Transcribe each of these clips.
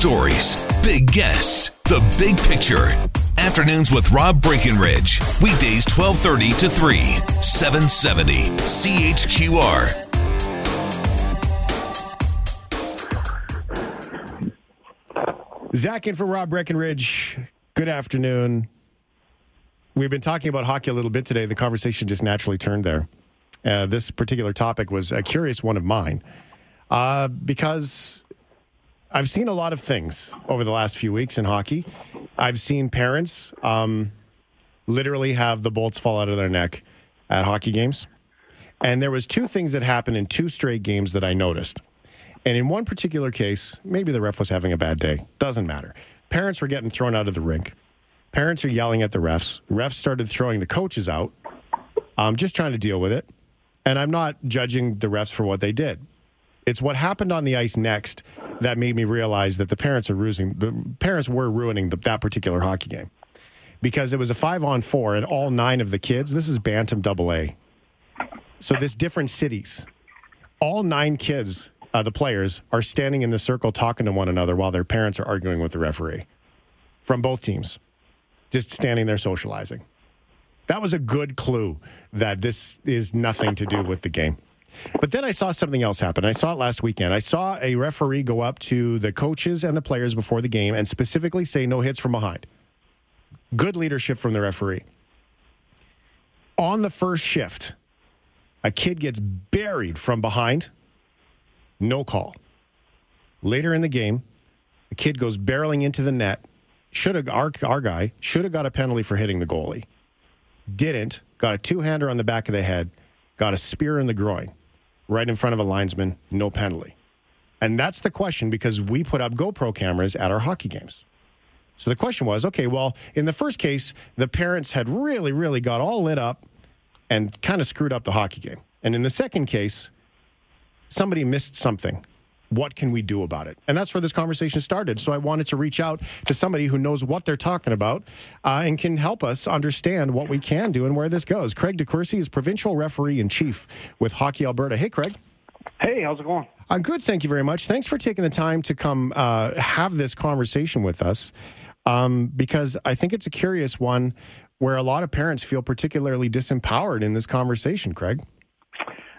Stories, big guests, the big picture. Afternoons with Rob Breckenridge. Weekdays 1230 to 3, 770 CHQR. Zack in for Rob Breckenridge. Good afternoon. We've been talking about hockey a little bit today. The conversation just naturally turned there. Uh, this particular topic was a curious one of mine uh, because I've seen a lot of things over the last few weeks in hockey. I've seen parents um, literally have the bolts fall out of their neck at hockey games. And there was two things that happened in two straight games that I noticed. And in one particular case, maybe the ref was having a bad day. Doesn't matter. Parents were getting thrown out of the rink. Parents are yelling at the refs. Refs started throwing the coaches out. I'm just trying to deal with it. And I'm not judging the refs for what they did. It's what happened on the ice next that made me realize that the parents are losing. The parents were ruining the, that particular hockey game because it was a five on four, and all nine of the kids. This is Bantam Double A. So this different cities. All nine kids, uh, the players, are standing in the circle talking to one another while their parents are arguing with the referee from both teams, just standing there socializing. That was a good clue that this is nothing to do with the game. But then I saw something else happen. I saw it last weekend. I saw a referee go up to the coaches and the players before the game and specifically say no hits from behind. Good leadership from the referee. On the first shift, a kid gets buried from behind, no call. Later in the game, a kid goes barreling into the net. Should have our, our guy should have got a penalty for hitting the goalie. Didn't. Got a two hander on the back of the head. Got a spear in the groin right in front of a linesman, no penalty. And that's the question because we put up GoPro cameras at our hockey games. So the question was okay, well, in the first case, the parents had really, really got all lit up and kind of screwed up the hockey game. And in the second case, somebody missed something. What can we do about it? And that's where this conversation started. So I wanted to reach out to somebody who knows what they're talking about uh, and can help us understand what we can do and where this goes. Craig Decoursey is provincial referee in chief with Hockey Alberta. Hey, Craig. Hey, how's it going? I'm good. Thank you very much. Thanks for taking the time to come uh, have this conversation with us um, because I think it's a curious one where a lot of parents feel particularly disempowered in this conversation, Craig.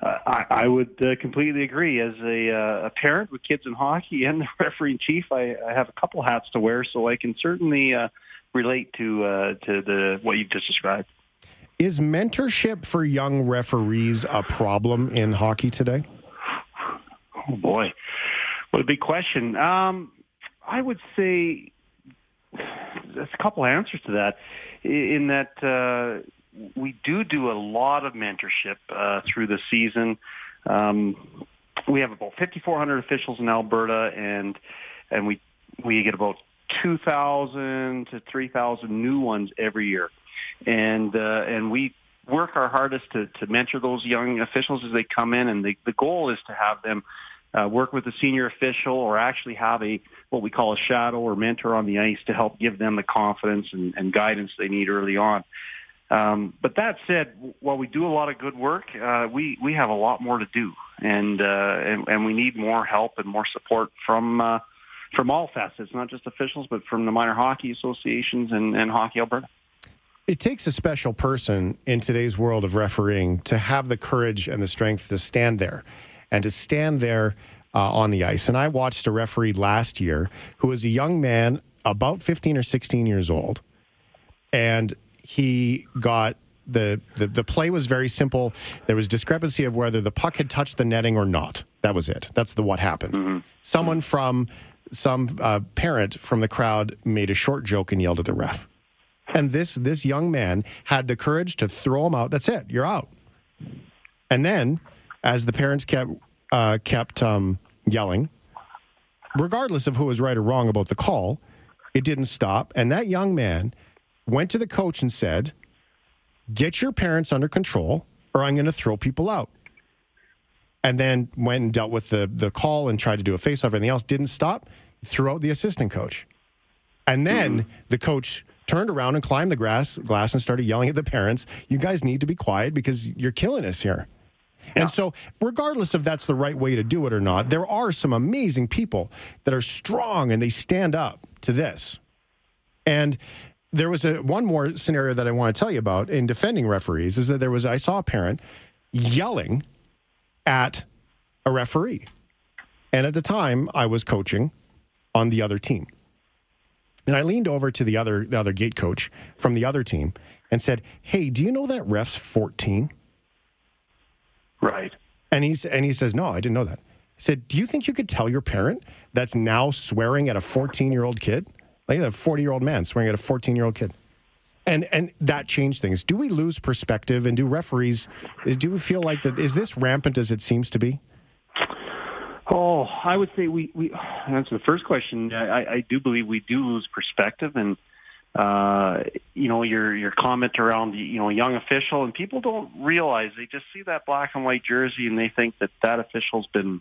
Uh, I, I would uh, completely agree. As a, uh, a parent with kids in hockey and the referee in chief, I, I have a couple hats to wear, so I can certainly uh, relate to uh, to the what you've just described. Is mentorship for young referees a problem in hockey today? Oh boy, what a big question. Um, I would say there's a couple answers to that. In that uh, we do do a lot of mentorship uh, through the season. Um, we have about 5,400 officials in Alberta, and and we we get about 2,000 to 3,000 new ones every year, and uh, and we work our hardest to, to mentor those young officials as they come in, and the, the goal is to have them uh, work with a senior official or actually have a what we call a shadow or mentor on the ice to help give them the confidence and, and guidance they need early on. Um, but that said, while we do a lot of good work, uh, we we have a lot more to do, and, uh, and and we need more help and more support from uh, from all facets, not just officials, but from the minor hockey associations and, and Hockey Alberta. It takes a special person in today's world of refereeing to have the courage and the strength to stand there and to stand there uh, on the ice. And I watched a referee last year who was a young man, about 15 or 16 years old, and he got the, the the play was very simple. There was discrepancy of whether the puck had touched the netting or not. That was it. That's the what happened. Mm-hmm. Someone from some uh, parent from the crowd made a short joke and yelled at the ref. And this this young man had the courage to throw him out. That's it. You're out. And then, as the parents kept uh, kept um, yelling, regardless of who was right or wrong about the call. It didn't stop. And that young man went to the coach and said, Get your parents under control, or I'm going to throw people out. And then went and dealt with the, the call and tried to do a face off. Everything else didn't stop, threw out the assistant coach. And then mm-hmm. the coach turned around and climbed the grass glass and started yelling at the parents, "You guys need to be quiet because you're killing us here." Yeah. And so, regardless if that's the right way to do it or not, there are some amazing people that are strong and they stand up to this. And there was a one more scenario that I want to tell you about in defending referees is that there was I saw a parent yelling at a referee. And at the time I was coaching on the other team. And I leaned over to the other the other gate coach from the other team and said, "Hey, do you know that ref's 14?" Right. And he's and he says, "No, I didn't know that." I said, "Do you think you could tell your parent that's now swearing at a 14-year-old kid? Like a 40-year-old man swearing at a 14-year-old kid?" And and that changed things. Do we lose perspective and do referees do we feel like that is this rampant as it seems to be? Oh, I would say we, we answer the first question. I, I do believe we do lose perspective, and uh, you know your your comment around you know young official, and people don't realize they just see that black and white jersey and they think that that official's been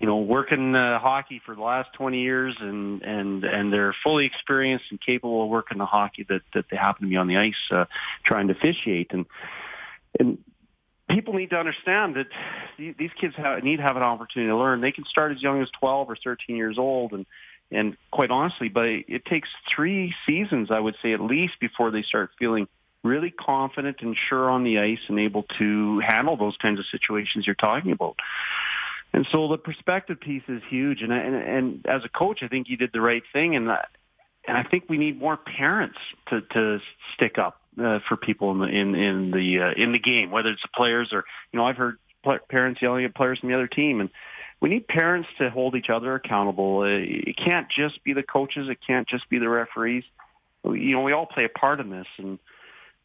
you know working uh, hockey for the last 20 years and and and they're fully experienced and capable of working the hockey that that they happen to be on the ice uh, trying to officiate and and people need to understand that these kids have, need to have an opportunity to learn. They can start as young as 12 or 13 years old, and and quite honestly, but it takes three seasons, I would say, at least, before they start feeling really confident and sure on the ice and able to handle those kinds of situations you're talking about. And so the perspective piece is huge. And and, and as a coach, I think you did the right thing, and and I think we need more parents to to stick up uh, for people in the in in the uh, in the game, whether it's the players or you know I've heard parents yelling at players from the other team, and we need parents to hold each other accountable. Uh, it can't just be the coaches, it can't just be the referees. You know, we all play a part in this, and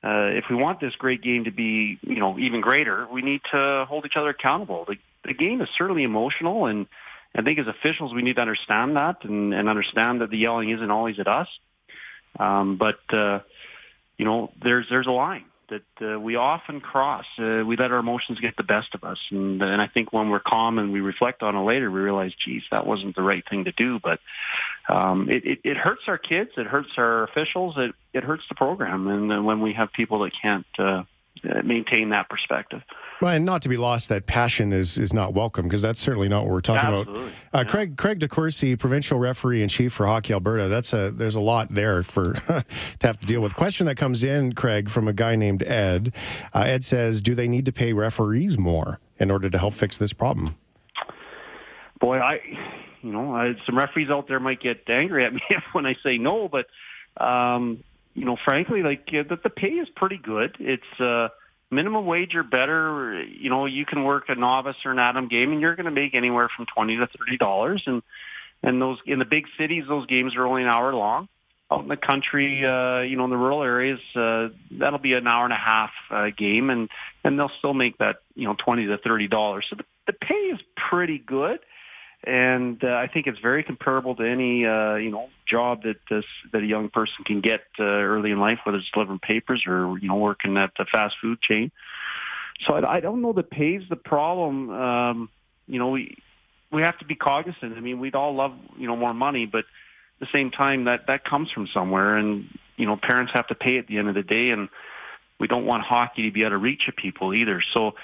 uh, if we want this great game to be you know even greater, we need to hold each other accountable. The, the game is certainly emotional, and I think as officials we need to understand that and, and understand that the yelling isn't always at us. Um, but uh, you know, there's there's a line that uh, we often cross. Uh, we let our emotions get the best of us, and and I think when we're calm and we reflect on it later, we realize, geez, that wasn't the right thing to do. But um, it, it it hurts our kids, it hurts our officials, it it hurts the program, and, and when we have people that can't uh, maintain that perspective. Well, and not to be lost, that passion is is not welcome because that's certainly not what we're talking Absolutely. about. Uh, yeah. Craig Craig Decoursey, provincial referee and chief for Hockey Alberta. That's a there's a lot there for to have to deal with. Question that comes in, Craig, from a guy named Ed. Uh, Ed says, "Do they need to pay referees more in order to help fix this problem?" Boy, I you know I, some referees out there might get angry at me when I say no, but um, you know, frankly, like the, the pay is pretty good. It's uh, minimum wage or better, you know, you can work a novice or an atom game and you're going to make anywhere from 20 to $30. And, and those in the big cities, those games are only an hour long. Out in the country, uh, you know, in the rural areas, uh, that'll be an hour and a half uh, game and, and they'll still make that, you know, 20 to $30. So the, the pay is pretty good and uh, I think it's very comparable to any uh, you know job that this, that a young person can get uh, early in life, whether it's delivering papers or you know working at the fast food chain. So I, I don't know that pays the problem. Um, you know, we we have to be cognizant. I mean, we'd all love you know more money, but at the same time, that that comes from somewhere, and you know, parents have to pay at the end of the day, and we don't want hockey to be out of reach of people either. So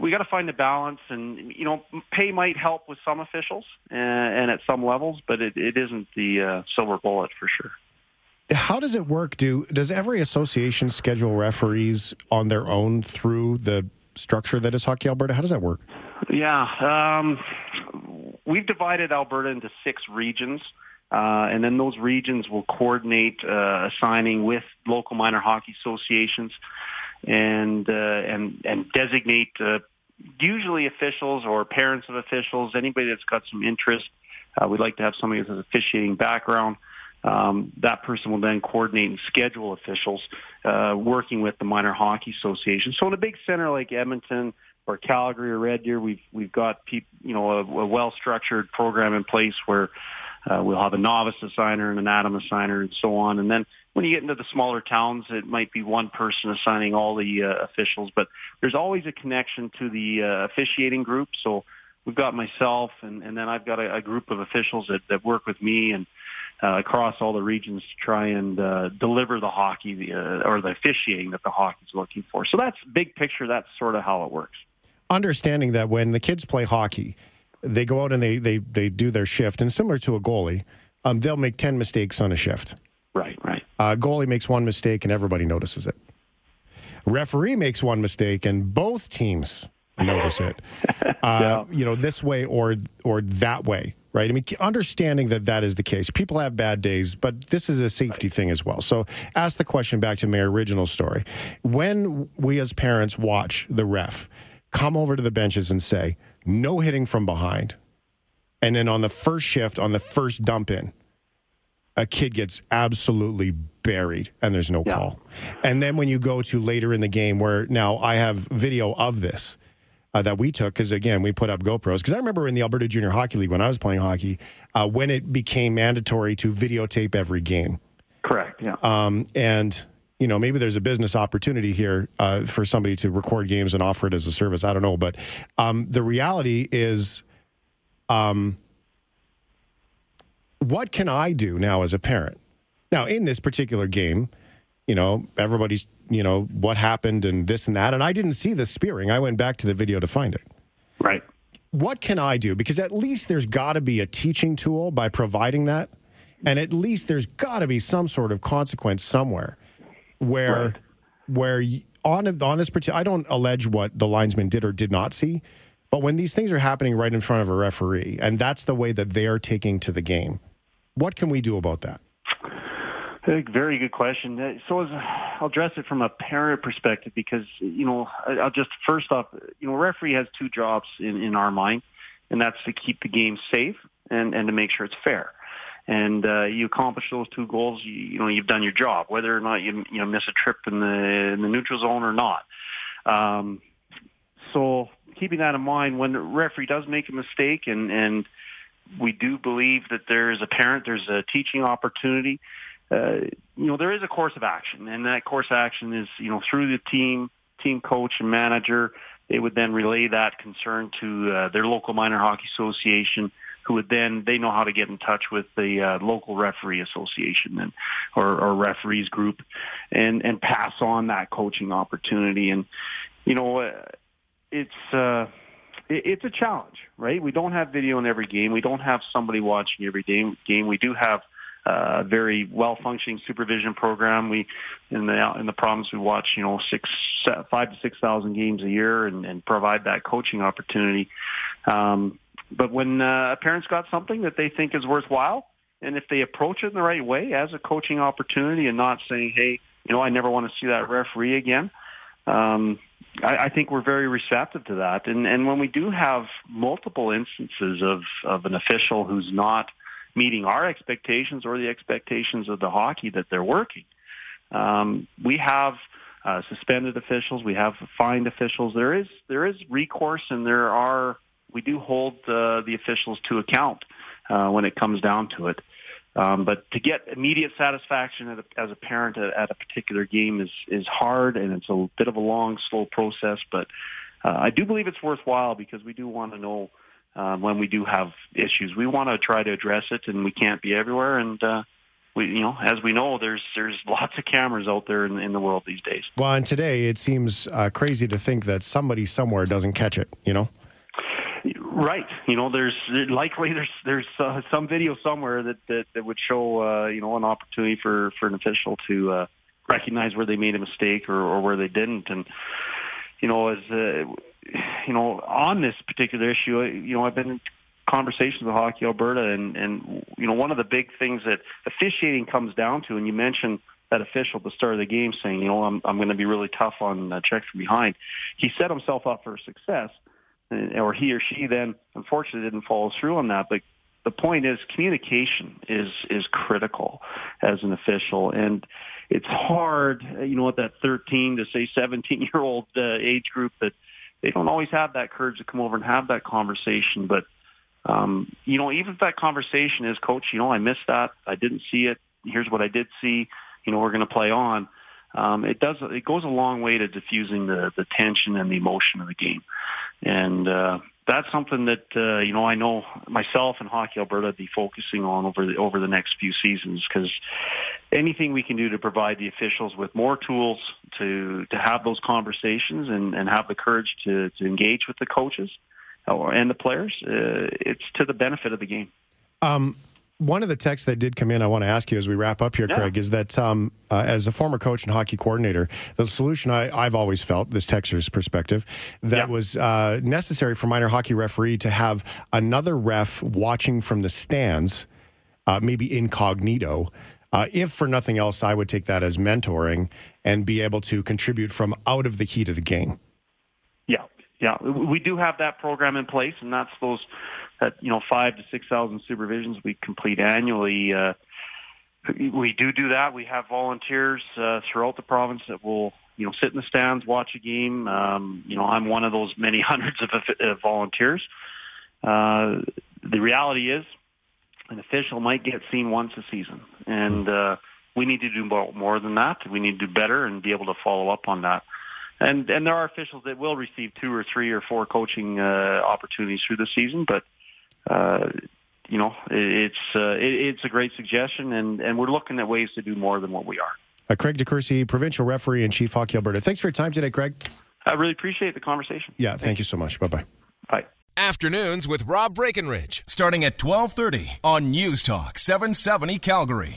we got to find a balance, and you know, pay might help with some officials and, and at some levels, but it, it isn't the uh, silver bullet for sure. How does it work? Do does every association schedule referees on their own through the structure that is Hockey Alberta? How does that work? Yeah, um, we've divided Alberta into six regions. Uh, and then those regions will coordinate uh, assigning with local minor hockey associations and uh, and and designate uh, usually officials or parents of officials, anybody that's got some interest. Uh, we'd like to have somebody with an officiating background. Um, that person will then coordinate and schedule officials uh, working with the minor hockey association. So in a big center like Edmonton, or Calgary or Red Deer, we've we've got peop, you know a, a well structured program in place where uh, we'll have a novice assigner and an atom assigner and so on. And then when you get into the smaller towns, it might be one person assigning all the uh, officials, but there's always a connection to the uh, officiating group. So we've got myself, and, and then I've got a, a group of officials that, that work with me and uh, across all the regions to try and uh, deliver the hockey uh, or the officiating that the hockey's looking for. So that's big picture. That's sort of how it works. Understanding that when the kids play hockey, they go out and they they they do their shift, and similar to a goalie, um, they'll make ten mistakes on a shift. Right, right. Uh, goalie makes one mistake and everybody notices it. Referee makes one mistake and both teams notice it. Uh, yeah. You know, this way or or that way, right? I mean, understanding that that is the case. People have bad days, but this is a safety right. thing as well. So, ask the question back to my original story: When we as parents watch the ref come over to the benches and say, "No hitting from behind," and then on the first shift, on the first dump in, a kid gets absolutely buried and there's no yeah. call. And then when you go to later in the game, where now I have video of this. Uh, that we took because again we put up GoPros because I remember in the Alberta Junior Hockey League when I was playing hockey uh, when it became mandatory to videotape every game. Correct. Yeah. Um, and you know maybe there's a business opportunity here uh, for somebody to record games and offer it as a service. I don't know, but um, the reality is, um, what can I do now as a parent? Now, in this particular game, you know, everybody's, you know, what happened and this and that. And I didn't see the spearing. I went back to the video to find it. Right. What can I do? Because at least there's got to be a teaching tool by providing that. And at least there's got to be some sort of consequence somewhere where, right. where on, on this particular, I don't allege what the linesman did or did not see. But when these things are happening right in front of a referee, and that's the way that they're taking to the game, what can we do about that? Very good question. Uh, so as, I'll address it from a parent perspective because, you know, I'll just first off, you know, a referee has two jobs in, in our mind, and that's to keep the game safe and, and to make sure it's fair. And uh, you accomplish those two goals, you, you know, you've done your job, whether or not you, you know, miss a trip in the, in the neutral zone or not. Um, so keeping that in mind, when the referee does make a mistake and, and we do believe that there is a parent, there's a teaching opportunity. Uh, you know, there is a course of action, and that course of action is, you know, through the team, team coach and manager. They would then relay that concern to uh, their local minor hockey association, who would then they know how to get in touch with the uh, local referee association and or, or referees group, and and pass on that coaching opportunity. And you know, uh, it's. Uh, it's a challenge, right? We don't have video in every game. We don't have somebody watching every game. Game we do have a very well functioning supervision program. We in the in the province we watch you know six five to six thousand games a year and, and provide that coaching opportunity. Um, but when uh, a parent's got something that they think is worthwhile, and if they approach it in the right way as a coaching opportunity and not saying, hey, you know, I never want to see that referee again. Um, I, I think we're very receptive to that. And, and when we do have multiple instances of, of an official who's not meeting our expectations or the expectations of the hockey that they're working, um, we have uh, suspended officials, we have fined officials. There is there is recourse, and there are we do hold uh, the officials to account uh, when it comes down to it. Um, but to get immediate satisfaction a, as a parent at, at, a particular game is is hard, and it's a bit of a long, slow process. But uh, I do believe it's worthwhile because we do want to know um, when we do have issues. We want to try to address it, and we can't be everywhere. And uh, we, you know, as we know, there's there's lots of cameras out there in, in the world these days. Well, and today it seems uh, crazy to think that somebody somewhere doesn't catch it. You know. Right. You know, there's likely there's there's uh, some video somewhere that, that that would show uh, you know an opportunity for for an official to uh, recognize where they made a mistake or, or where they didn't, and you know as uh, you know on this particular issue, you know I've been in conversations with Hockey Alberta, and and you know one of the big things that officiating comes down to, and you mentioned that official at the start of the game saying, you know, I'm I'm going to be really tough on uh, check from behind. He set himself up for success or he or she then unfortunately didn't follow through on that. But the point is communication is is critical as an official, and it's hard, you know, at that 13 to say 17 year old uh, age group that they don't always have that courage to come over and have that conversation. But um, you know, even if that conversation is, coach, you know, I missed that. I didn't see it. Here's what I did see. You know, we're going to play on. Um, it does. It goes a long way to diffusing the the tension and the emotion of the game, and uh, that's something that uh, you know I know myself and Hockey Alberta be focusing on over the over the next few seasons because anything we can do to provide the officials with more tools to to have those conversations and, and have the courage to, to engage with the coaches and the players, uh, it's to the benefit of the game. Um, one of the texts that did come in, I want to ask you as we wrap up here, yeah. Craig, is that um, uh, as a former coach and hockey coordinator, the solution I, have always felt, this texter's perspective, that yeah. was uh, necessary for minor hockey referee to have another ref watching from the stands, uh, maybe incognito. Uh, if for nothing else, I would take that as mentoring and be able to contribute from out of the heat of the game. Yeah, yeah, we do have that program in place, and that's those that you know five to six thousand supervisions we complete annually. Uh, we do do that. We have volunteers uh, throughout the province that will you know sit in the stands, watch a game. Um, you know, I'm one of those many hundreds of uh, volunteers. Uh, the reality is, an official might get seen once a season, and uh, we need to do more than that. We need to do better and be able to follow up on that and and there are officials that will receive two or three or four coaching uh, opportunities through the season, but uh, you know it's uh, it, it's a great suggestion, and and we're looking at ways to do more than what we are. Uh, Craig Decoursey, provincial referee and chief hockey Alberta. Thanks for your time today, Craig. I really appreciate the conversation. Yeah, thank, thank you so much. Bye bye. Bye. Afternoons with Rob Breckenridge, starting at twelve thirty on News Talk seven seventy Calgary.